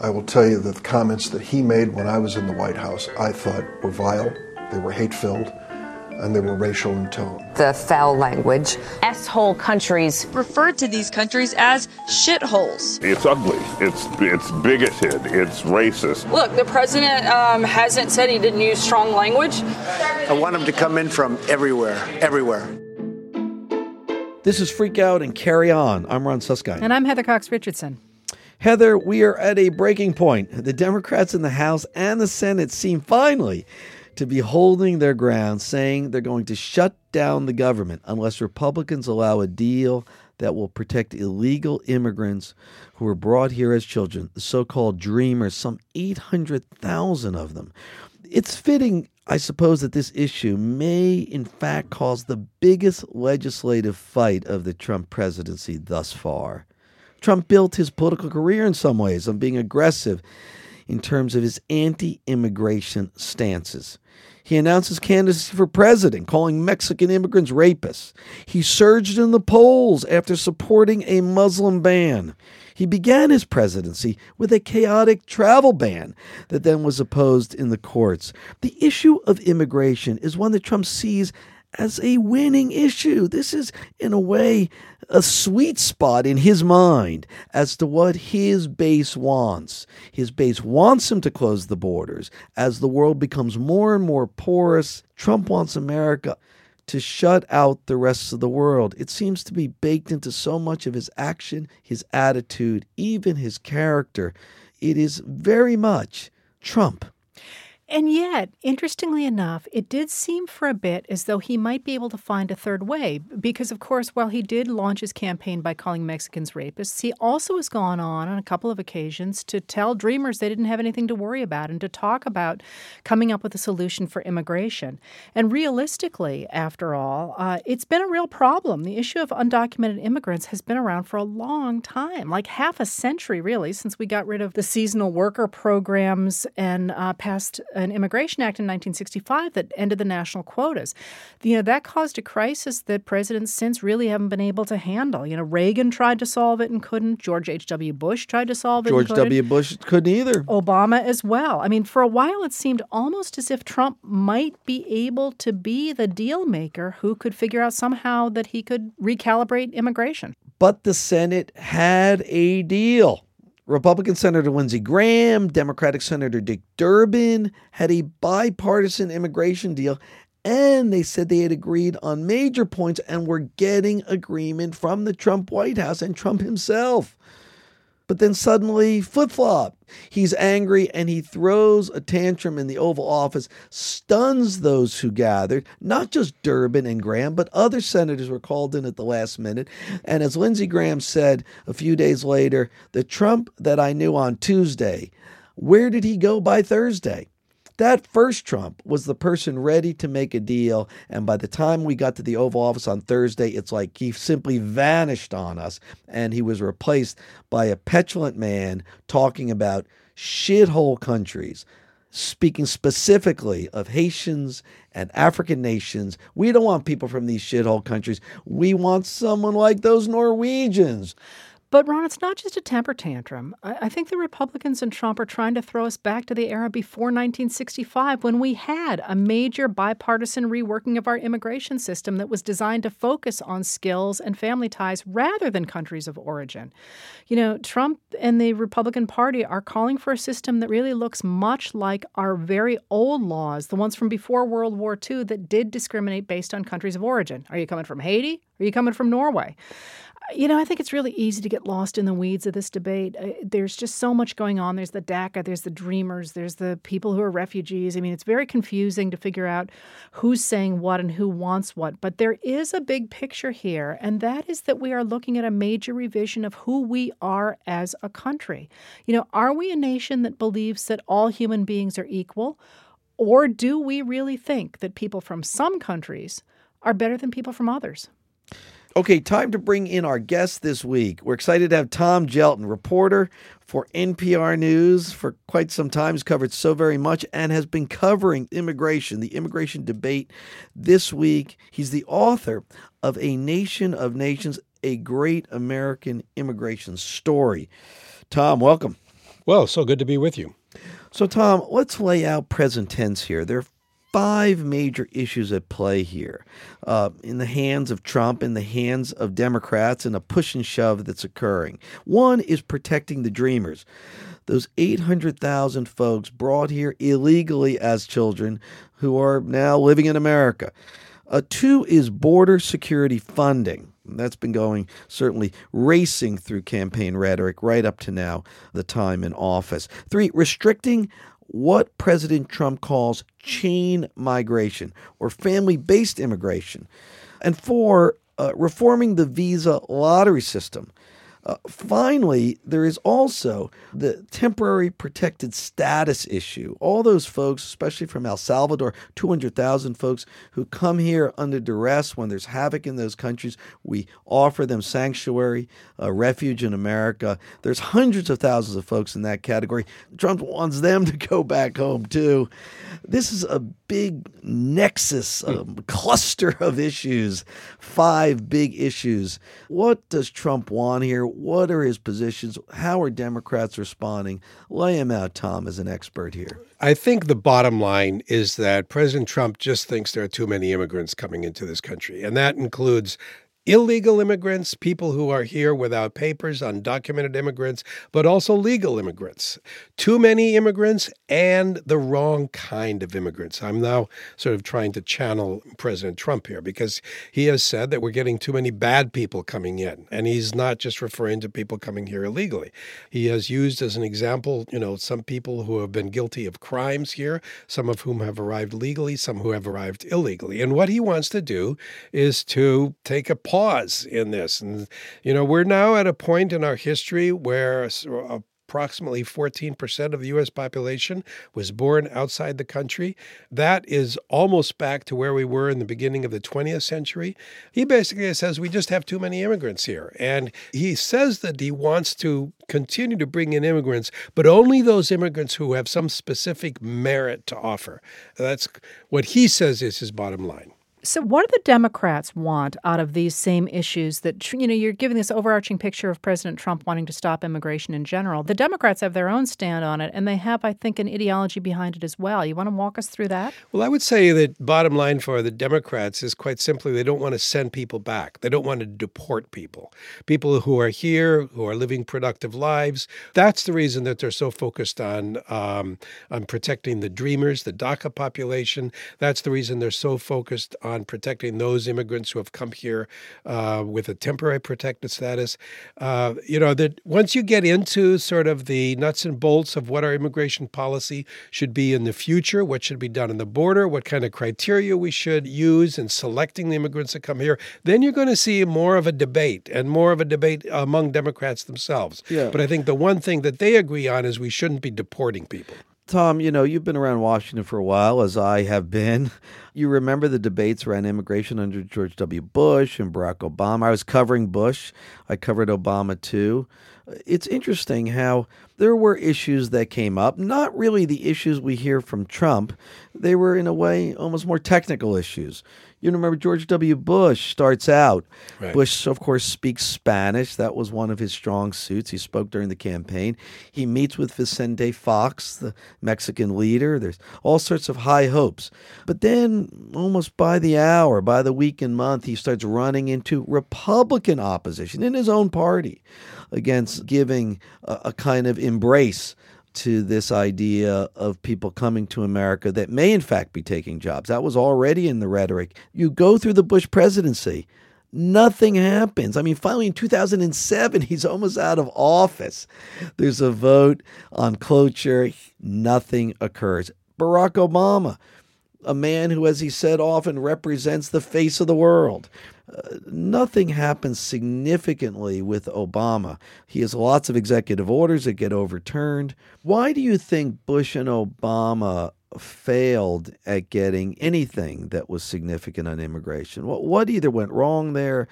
I will tell you that the comments that he made when I was in the White House, I thought were vile, they were hate filled, and they were racial in tone. The foul language. S-hole countries referred to these countries as shitholes. It's ugly. It's it's bigoted. It's racist. Look, the president um, hasn't said he didn't use strong language. I want him to come in from everywhere, everywhere. This is Freak Out and Carry On. I'm Ron Suskind. And I'm Heather Cox Richardson. Heather, we are at a breaking point. The Democrats in the House and the Senate seem finally to be holding their ground, saying they're going to shut down the government unless Republicans allow a deal that will protect illegal immigrants who were brought here as children, the so called dreamers, some 800,000 of them. It's fitting I suppose that this issue may, in fact, cause the biggest legislative fight of the Trump presidency thus far. Trump built his political career in some ways on being aggressive in terms of his anti immigration stances. He announced his candidacy for president, calling Mexican immigrants rapists. He surged in the polls after supporting a Muslim ban. He began his presidency with a chaotic travel ban that then was opposed in the courts. The issue of immigration is one that Trump sees as a winning issue. This is, in a way, a sweet spot in his mind as to what his base wants. His base wants him to close the borders. As the world becomes more and more porous, Trump wants America to shut out the rest of the world. It seems to be baked into so much of his action, his attitude, even his character. It is very much Trump. And yet, interestingly enough, it did seem for a bit as though he might be able to find a third way. Because, of course, while he did launch his campaign by calling Mexicans rapists, he also has gone on on a couple of occasions to tell Dreamers they didn't have anything to worry about and to talk about coming up with a solution for immigration. And realistically, after all, uh, it's been a real problem. The issue of undocumented immigrants has been around for a long time, like half a century, really, since we got rid of the seasonal worker programs and uh, passed an Immigration Act in 1965 that ended the national quotas. You know, that caused a crisis that presidents since really haven't been able to handle. You know, Reagan tried to solve it and couldn't. George H.W. Bush tried to solve it George W. Bush couldn't either. Obama as well. I mean, for a while it seemed almost as if Trump might be able to be the deal maker who could figure out somehow that he could recalibrate immigration. But the Senate had a deal. Republican Senator Lindsey Graham, Democratic Senator Dick Durbin had a bipartisan immigration deal, and they said they had agreed on major points and were getting agreement from the Trump White House and Trump himself but then suddenly flip flop. He's angry and he throws a tantrum in the Oval Office, stuns those who gathered, not just Durbin and Graham, but other senators were called in at the last minute. And as Lindsey Graham said a few days later, the Trump that I knew on Tuesday, where did he go by Thursday? That first Trump was the person ready to make a deal. And by the time we got to the Oval Office on Thursday, it's like he simply vanished on us. And he was replaced by a petulant man talking about shithole countries, speaking specifically of Haitians and African nations. We don't want people from these shithole countries. We want someone like those Norwegians. But, Ron, it's not just a temper tantrum. I, think the Republicans and Trump are trying to throw us back to the era before 1965 when we had a major bipartisan reworking of our immigration system that was designed to focus on skills and family ties rather than countries of origin. You know, Trump and the Republican Party are calling for a system that really looks much like our very old laws, the ones from before World War II that did discriminate based on countries of origin. Are you coming from Haiti? Are you coming from Norway? You know, I think it's really easy to get lost in the weeds of this debate. Uh, there's just so much going on. There's the DACA, there's the Dreamers, there's the people who are refugees. I mean, it's very confusing to figure out who's saying what and who wants what. But there is a big picture here, and that is that we are looking at a major revision of who we are as a country. You know, are we a nation that believes that all human beings are equal? Or do we really think that people from some countries are better than people from others? Okay, time to bring in our guest this week. We're excited to have Tom Gjelten, reporter for NPR News for quite some time. He's covered so very much and has been covering immigration, the immigration debate this week. He's the author of A Nation of Nations, a great American immigration story. Tom, welcome. Well, so good to be with you. So, Tom, let's lay out present tense here. There are five major issues at play here uh, in the hands of Trump, in the hands of Democrats, and a push and shove that's occurring. One is protecting the dreamers. Those 800,000 folks brought here illegally as children who are now living in America. Uh, two is border security funding. That's been going certainly racing through campaign rhetoric right up to now, the time in office. Three, restricting what President Trump calls chain migration or family based immigration. And four, uh, reforming the visa lottery system. Uh, finally, there is also the temporary protected status issue. All those folks, especially from El Salvador, 200,000 folks who come here under duress when there's havoc in those countries, we offer them sanctuary, uh, refuge in America. There's hundreds of thousands of folks in that category. Trump wants them to go back home too. This is a big nexus, a cluster of issues, five big issues. What does Trump want here? What are his positions? How are Democrats responding? Lay him out, Tom, as an expert here. I think the bottom line is that President Trump just thinks there are too many immigrants coming into this country. And that includes illegal immigrants, people who are here without papers, undocumented immigrants, but also legal immigrants. Too many immigrants and the wrong kind of immigrants. I'm now sort of trying to channel President Trump here because he has said that we're getting too many bad people coming in. And he's not just referring to people coming here illegally. He has used as an example, you know, some people who have been guilty of crimes here, some of whom have arrived legally, some who have arrived illegally. And what he wants to do is to take a pause in this. And, you know, we're now at a point in our history where approximately 14% of the US population was born outside the country. That is almost back to where we were in the beginning of the 20th century. He basically says we just have too many immigrants here. And he says that he wants to continue to bring in immigrants, but only those immigrants who have some specific merit to offer. That's what he says is his bottom line. So, what do the Democrats want out of these same issues that, you know, you're giving this overarching picture of President Trump wanting to stop immigration in general? The Democrats have their own stand on it, and they have, I think, an ideology behind it as well. You want to walk us through that? Well, I would say that bottom line for the Democrats is quite simply they don't want to send people back. They don't want to deport people. People who are here, who are living productive lives. That's the reason that they're so focused on, um, on protecting the dreamers, the DACA population. That's the reason they're so focused on on protecting those immigrants who have come here uh, with a temporary protected status. Uh, you know, that once you get into sort of the nuts and bolts of what our immigration policy should be in the future, what should be done in the border, what kind of criteria we should use in selecting the immigrants that come here, then you're going to see more of a debate and more of a debate among Democrats themselves. Yeah. But I think the one thing that they agree on is we shouldn't be deporting people. Tom, you know, you've been around Washington for a while, as I have been. You remember the debates around immigration under George W. Bush and Barack Obama. I was covering Bush, I covered Obama too. It's interesting how there were issues that came up, not really the issues we hear from Trump. They were, in a way, almost more technical issues. You remember George W. Bush starts out. Right. Bush, of course, speaks Spanish. That was one of his strong suits. He spoke during the campaign. He meets with Vicente Fox, the Mexican leader. There's all sorts of high hopes. But then, almost by the hour, by the week and month, he starts running into Republican opposition in his own party against giving a, a kind of embrace to this idea of people coming to America that may, in fact, be taking jobs. That was already in the rhetoric. You go through the Bush presidency, nothing happens. I mean, finally in 2007, he's almost out of office. There's a vote on cloture, nothing occurs. Barack Obama, a man who, as he said often, represents the face of the world. Uh, nothing happens significantly with Obama. He has lots of executive orders that get overturned. Why do you think Bush and Obama failed at getting anything that was significant on immigration. What, what either went wrong there?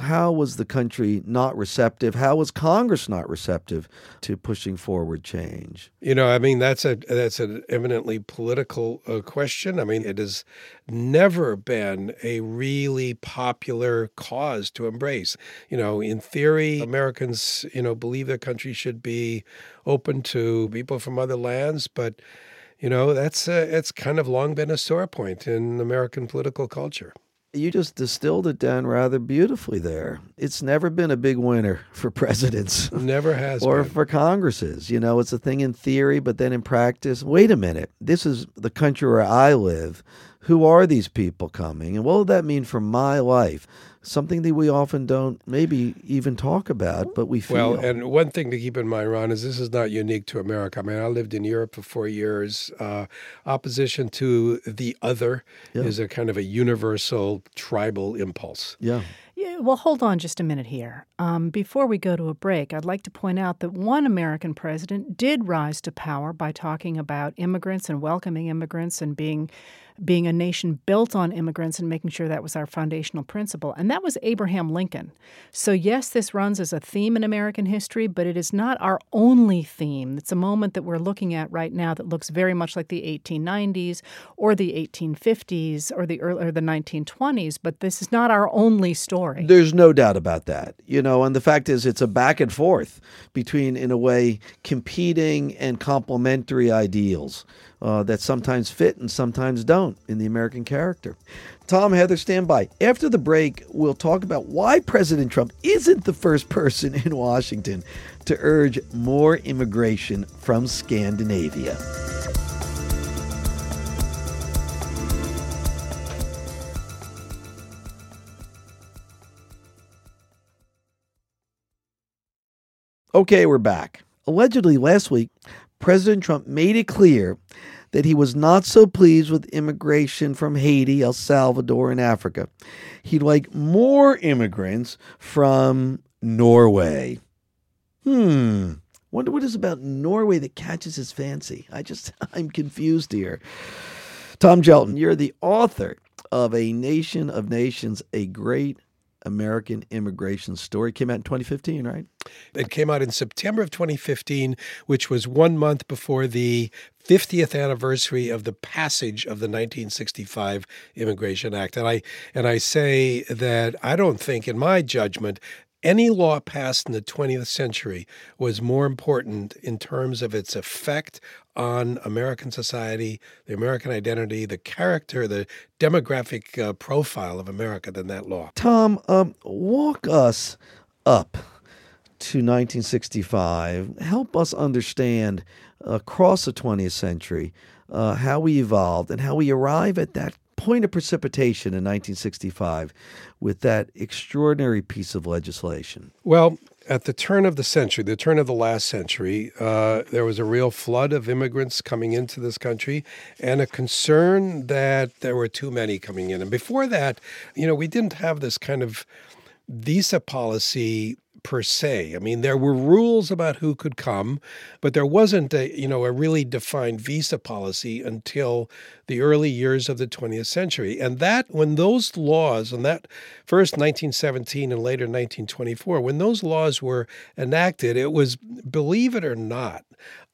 How was the country not receptive? How was Congress not receptive to pushing forward change? You know, I mean, that's a that's an eminently political uh, question. I mean, it has never been a really popular cause to embrace. You know, in theory, Americans, you know, believe their country should be open to people from other lands, but you know, that's uh, it's kind of long been a sore point in American political culture. You just distilled it down rather beautifully there. It's never been a big winner for presidents. Never has or been. for Congresses. You know, it's a thing in theory, but then in practice, wait a minute. This is the country where I live. Who are these people coming? And what will that mean for my life? Something that we often don't maybe even talk about, but we feel. Well, and one thing to keep in mind, Ron, is this is not unique to America. I mean, I lived in Europe for four years. Uh, opposition to the other Yeah. is a kind of a universal tribal impulse. yeah. Yeah, well, hold on just a minute here. Um, before we go to a break, I'd like to point out that one American president did rise to power by talking about immigrants and welcoming immigrants and being being a nation built on immigrants and making sure that was our foundational principle. And that was Abraham Lincoln. So, yes, this runs as a theme in American history, but it is not our only theme. It's a moment that we're looking at right now that looks very much like the 1890s or the 1850s or the early, or the 1920s, but this is not our only story. There's no doubt about that. You know, and the fact is, it's a back and forth between, in a way, competing and complementary ideals uh, that sometimes fit and sometimes don't in the American character. Tom, Heather, stand by. After the break, we'll talk about why President Trump isn't the first person in Washington to urge more immigration from Scandinavia. Okay, we're back. Allegedly, last week, President Trump made it clear that he was not so pleased with immigration from Haiti, El Salvador, and Africa. He'd like more immigrants from Norway. Hmm. Wonder what is about Norway that catches his fancy. I just, I'm confused here. Tom Gjelten, you're the author of A Nation of Nations, a great American immigration story. Came out in 2015, right? It came out in September of 2015, which was one month before the 50th anniversary of the passage of the 1965 Immigration Act. And I and I say that I don't think, in my judgment, any law passed in the 20th century was more important in terms of its effect on American society, the American identity, the character, the demographic uh, profile of America than that law. Tom, um, walk us up to 1965. Help us understand across the 20th century uh, how we evolved and how we arrive at that point of precipitation in 1965 with that extraordinary piece of legislation. Well, at the turn of the century, the turn of the last century, uh, there was a real flood of immigrants coming into this country and a concern that there were too many coming in. And before that, you know, we didn't have this kind of visa policy per se. I mean, there were rules about who could come, but there wasn't a you know a really defined visa policy until the early years of the 20th century. And that when those laws and that first 1917 and later 1924, when those laws were enacted, it was believe it or not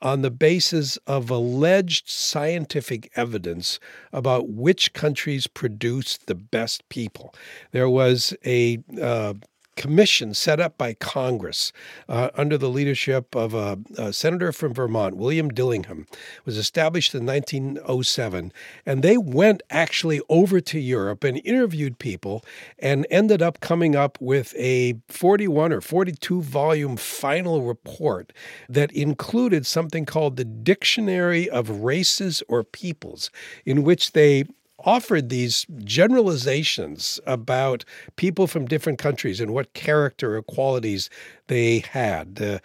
on the basis of alleged scientific evidence about which countries produced the best people. There was a uh, commission set up by Congress uh, under the leadership of a, a, senator from Vermont, William Dillingham, was established in 1907, and they went actually over to Europe and interviewed people and ended up coming up with a 41 or 42 volume final report that included something called the Dictionary of Races or Peoples, in which they offered these generalizations about people from different countries and what character or qualities they had.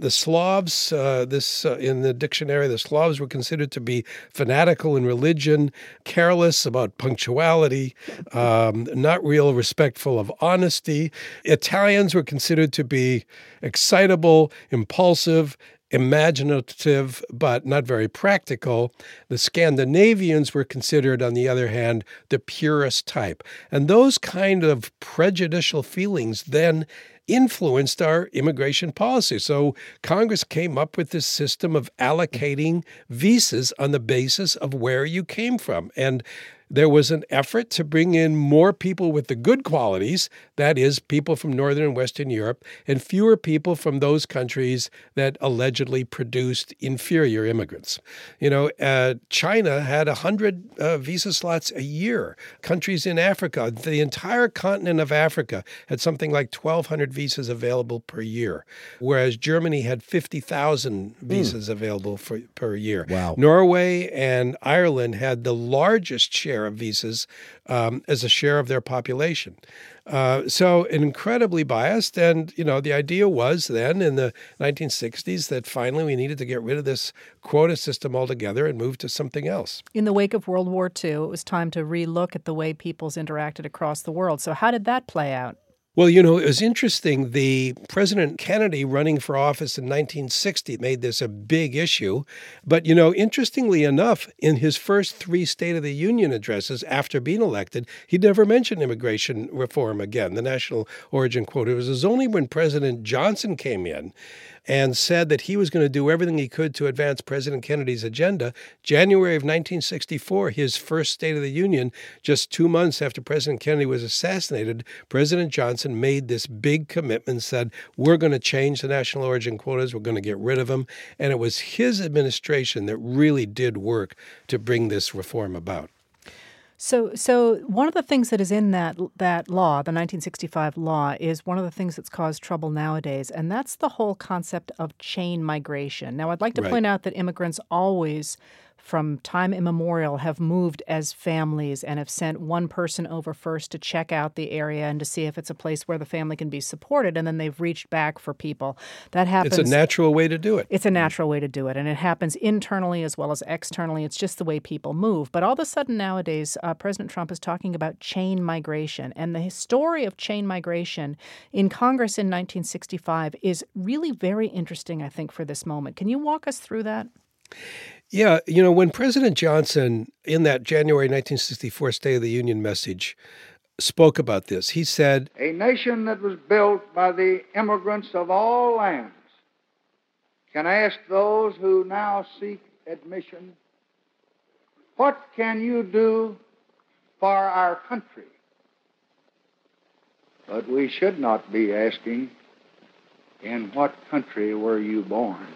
The Slavs, uh, this uh, in the dictionary, the Slavs were considered to be fanatical in religion, careless about punctuality, um, not real respectful of honesty. Italians were considered to be excitable, impulsive, imaginative but not very practical. The Scandinavians were considered, on the other hand, the purest type. And those kind of prejudicial feelings then influenced our immigration policy. So Congress came up with this system of allocating visas on the basis of where you came from. And there was an effort to bring in more people with the good qualities, that is, people from Northern and Western Europe, and fewer people from those countries that allegedly produced inferior immigrants. You know, uh, China had 100 uh, visa slots a year. Countries in Africa, the entire continent of Africa, had something like 1,200 visas available per year, whereas Germany had 50,000 hmm. visas mm. available for, per year. Wow. Norway and Ireland had the largest share of visas um, as a share of their population. Uh, so incredibly biased. And, you know, the idea was then in the 1960s that finally we needed to get rid of this quota system altogether and move to something else. In the wake of World War II, it was time to relook at the way peoples interacted across the world. So how did that play out? Well, you know, it was interesting. The President Kennedy running for office in 1960 made this a big issue. But, you know, interestingly enough, in his first three State of the Union addresses after being elected, he never mentioned immigration reform again, the national origin quota. It was only when President Johnson came in and said that he was going to do everything he could to advance President Kennedy's agenda. January of 1964, his first State of the Union, just two months after President Kennedy was assassinated, President Johnson made this big commitment, said, We're going to change the national origin quotas, we're going to get rid of them. And it was his administration that really did work to bring this reform about. So, so one of the things that is in that that law, the 1965 law, is one of the things that's caused trouble nowadays, and that's the whole concept of chain migration. Now, I'd like to right. point out that immigrants always from time immemorial have moved as families and have sent one person over first to check out the area and to see if it's a place where the family can be supported and then they've reached back for people. That happens it's a natural way to do it. It's a natural way to do it and it happens internally as well as externally. It's just the way people move. But all of a sudden nowadays uh, president trump is talking about chain migration and the story of chain migration in congress in 1965 is really very interesting i think for this moment. Can you walk us through that yeah, you know, when President Johnson, in that January 1964 State of the Union message, spoke about this, he said A nation that was built by the immigrants of all lands can ask those who now seek admission, What can you do for our country? But we should not be asking, In what country were you born?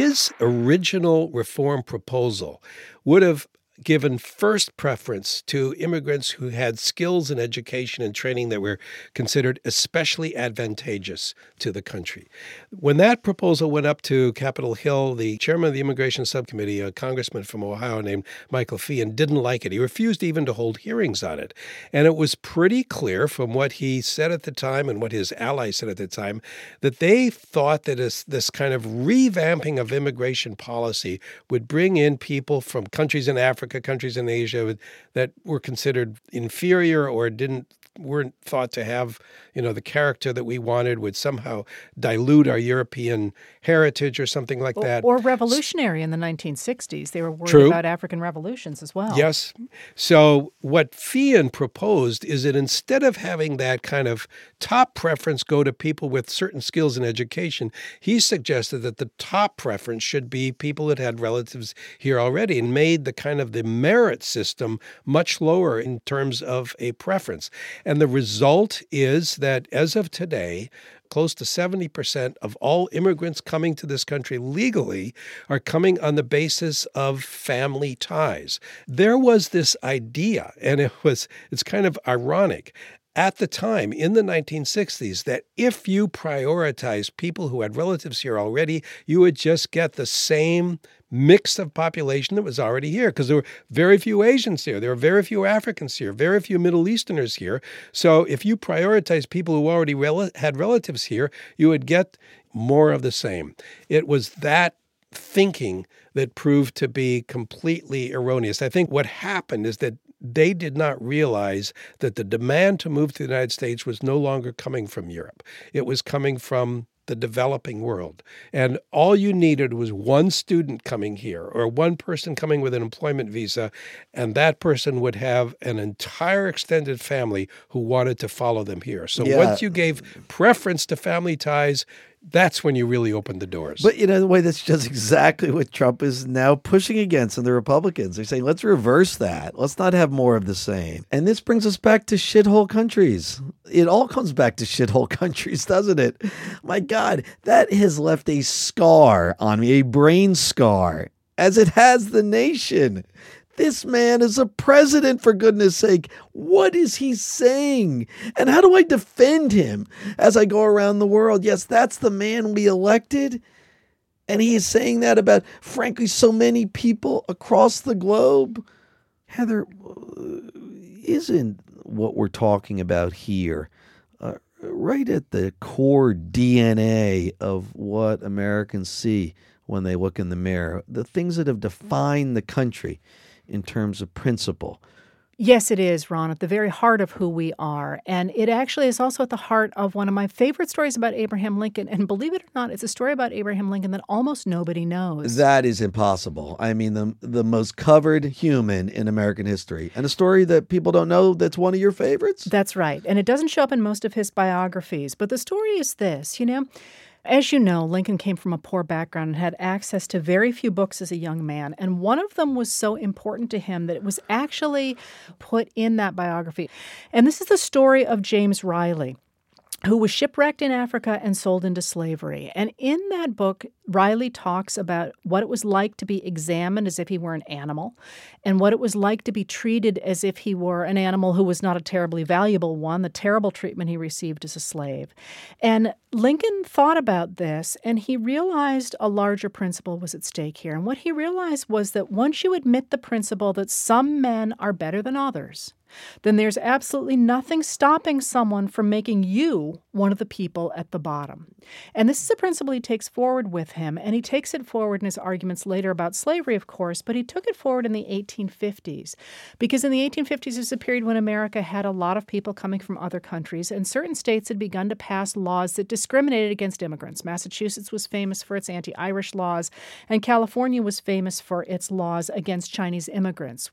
His original reform proposal would have given first preference to immigrants who had skills and education and training that were considered especially advantageous to the country. When that proposal went up to Capitol Hill, the chairman of the Immigration Subcommittee, a congressman from Ohio named Michael Feighan, didn't like it. He refused even to hold hearings on it. And it was pretty clear from what he said at the time and what his allies said at the time that they thought that this, this kind of revamping of immigration policy would bring in people from countries in Africa Africa, countries in Asia that were considered inferior or didn't weren't thought to have, you know, the character that we wanted would somehow dilute our European heritage or something like that. Or revolutionary in the 1960s. They were worried True. about African revolutions as well. Yes. So what Feighan proposed is that instead of having that kind of top preference go to people with certain skills and education, he suggested that the top preference should be people that had relatives here already and made the kind of the merit system much lower in terms of a preference. And the result is that as of today, close to 70% of all immigrants coming to this country legally are coming on the basis of family ties. There was this idea, and it was it's kind of ironic at the time in the 1960s that if you prioritize people who had relatives here already, you would just get the same mix of population that was already here because there were very few Asians here. There were very few Africans here, very few Middle Easterners here. So if you prioritize people who already rel- had relatives here, you would get more of the same. It was that thinking that proved to be completely erroneous. I think what happened is that they did not realize that the demand to move to the United States was no longer coming from Europe. It was coming from the developing world. And all you needed was one student coming here or one person coming with an employment visa, and that person would have an entire extended family who wanted to follow them here. So Yeah. once you gave preference to family ties, that's when you really open the doors. But you know, the way that's just exactly what Trump is now pushing against and the Republicans. They're saying, let's reverse that. Let's not have more of the same. And this brings us back to shithole countries. It all comes back to shithole countries, doesn't it? My God, that has left a scar on me, a brain scar, as it has the nation. This man is a president, for goodness sake. What is he saying? And how do I defend him as I go around the world? Yes, that's the man we elected. And he is saying that about, frankly, so many people across the globe. Heather, uh, isn't what we're talking about here uh, right at the core DNA of what Americans see when they look in the mirror? The things that have defined the country in terms of principle. Yes, it is, Ron, at the very heart of who we are. And it actually is also at the heart of one of my favorite stories about Abraham Lincoln. And believe it or not, it's a story about Abraham Lincoln that almost nobody knows. That is impossible. I mean, the the most covered human in American history, and a story that people don't know that's one of your favorites. That's right. And it doesn't show up in most of his biographies. But the story is this you know, as you know, Lincoln came from a poor background and had access to very few books as a young man. And one of them was so important to him that it was actually put in that biography. And this is the story of James Riley who was shipwrecked in Africa and sold into slavery. And in that book, Riley talks about what it was like to be examined as if he were an animal, and what it was like to be treated as if he were an animal who was not a terribly valuable one, the terrible treatment he received as a slave. And Lincoln thought about this and he realized a larger principle was at stake here. And what he realized was that once you admit the principle that some men are better than others, then there's absolutely nothing stopping someone from making you one of the people at the bottom. And this is a principle he takes forward with him, and he takes it forward in his arguments later about slavery, of course, but he took it forward in the 1850s. Because in the 1850s is a period when America had a lot of people coming from other countries, and certain states had begun to pass laws that discriminated against immigrants. Massachusetts was famous for its anti Irish laws, and California was famous for its laws against Chinese immigrants.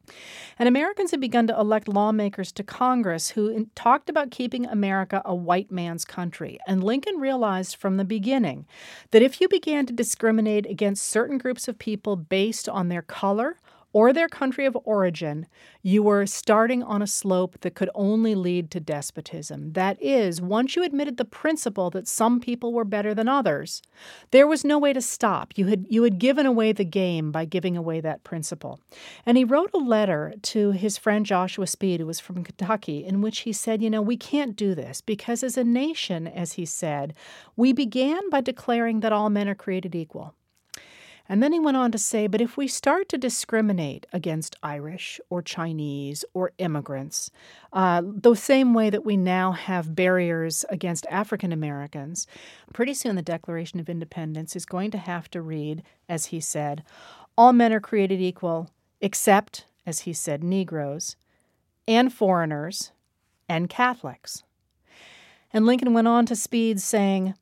And Americans had begun to elect lawmakers to Congress who talked about keeping America a white man's country. And Lincoln realized from the beginning that if you began to discriminate against certain groups of people based on their color, or their country of origin, you were starting on a slope that could only lead to despotism. That is, once you admitted the principle that some people were better than others, there was no way to stop. You had you had given away the game by giving away that principle. And he wrote a letter to his friend Joshua Speed, who was from Kentucky, in which he said, you know, we can't do this because as a nation, as he said, we began by declaring that all men are created equal. And then he went on to say, but if we start to discriminate against Irish or Chinese or immigrants, uh, the same way that we now have barriers against African Americans, pretty soon the Declaration of Independence is going to have to read, as he said, all men are created equal, except, as he said, Negroes and foreigners and Catholics. And Lincoln went on to Speed saying,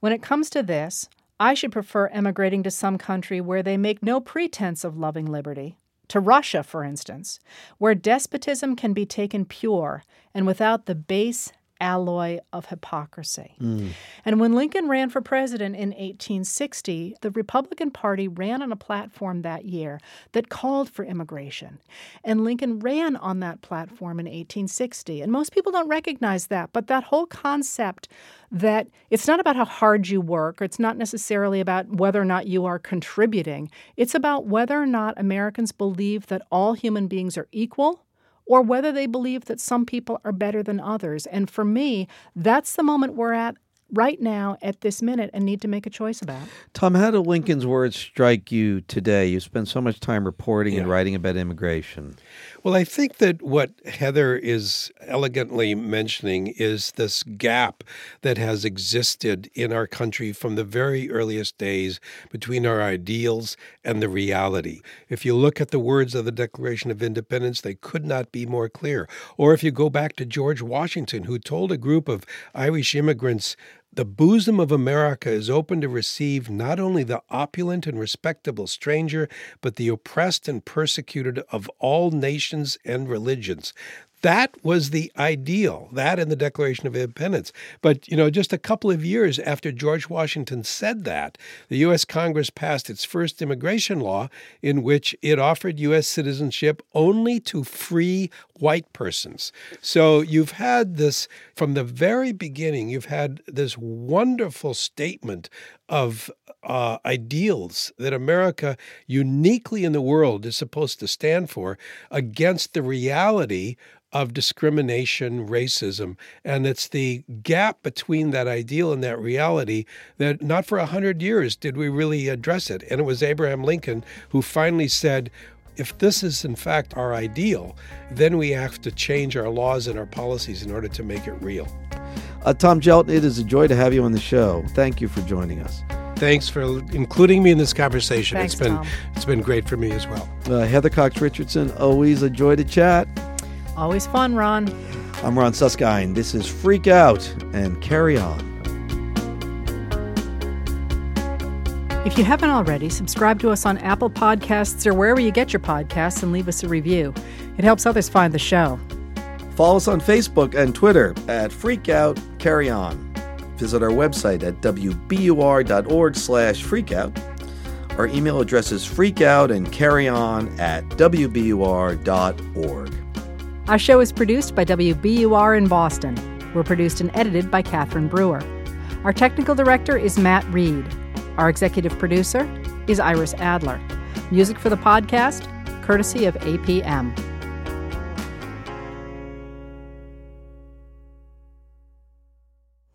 when it comes to this, I should prefer emigrating to some country where they make no pretense of loving liberty. To Russia, for instance, where despotism can be taken pure and without the base alloy of hypocrisy. Mm. And when Lincoln ran for president in 1860, the Republican Party ran on a platform that year that called for immigration. And Lincoln ran on that platform in 1860. And most people don't recognize that, but that whole concept that it's not about how hard you work, or it's not necessarily about whether or not you are contributing. It's about whether or not Americans believe that all human beings are equal or whether they believe that some people are better than others. And for me, that's the moment we're at right now at this minute and need to make a choice about. Tom, how do Lincoln's words strike you today? You spend so much time reporting and writing about immigration. Well, I think that what Heather is elegantly mentioning is this gap that has existed in our country from the very earliest days between our ideals and the reality. If you look at the words of the Declaration of Independence, they could not be more clear. Or if you go back to George Washington, who told a group of Irish immigrants the bosom of America is open to receive not only the opulent and respectable stranger, but the oppressed and persecuted of all nations and religions. That was the ideal, that and the Declaration of Independence. But, you know, just a couple of years after George Washington said that, the U.S. Congress passed its first immigration law in which it offered U.S. citizenship only to free white persons. So you've had this, from the very beginning, you've had this wonderful statement of uh, ideals that America, uniquely in the world, is supposed to stand for against the reality of discrimination, racism. And it's the gap between that ideal and that reality that not for a hundred years did we really address it. And it was Abraham Lincoln who finally said, if this is in fact our ideal, then we have to change our laws and our policies in order to make it real. Uh, Tom Gjelten, it is a joy to have you on the show. Thank you for joining us. Thanks for including me in this conversation. Thanks, it's been Tom. it's been great for me as well. Uh, Heather Cox Richardson, always a joy to chat. Always fun, Ron. I'm Ron Suskind. This is Freak Out and Carry On. If you haven't already, subscribe to us on Apple Podcasts or wherever you get your podcasts and leave us a review. It helps others find the show. Follow us on Facebook and Twitter at Freak Out Carry On. Visit our website at wbur.org slash freakout. Our email address is freakout and carry on at wbur.org. Our show is produced by WBUR in Boston. We're produced and edited by Catherine Brewer. Our technical director is Matt Reed. Our executive producer is Iris Adler. Music for the podcast, courtesy of APM.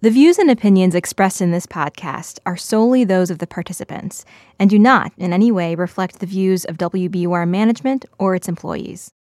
The views and opinions expressed in this podcast are solely those of the participants and do not in any way reflect the views of WBUR management or its employees.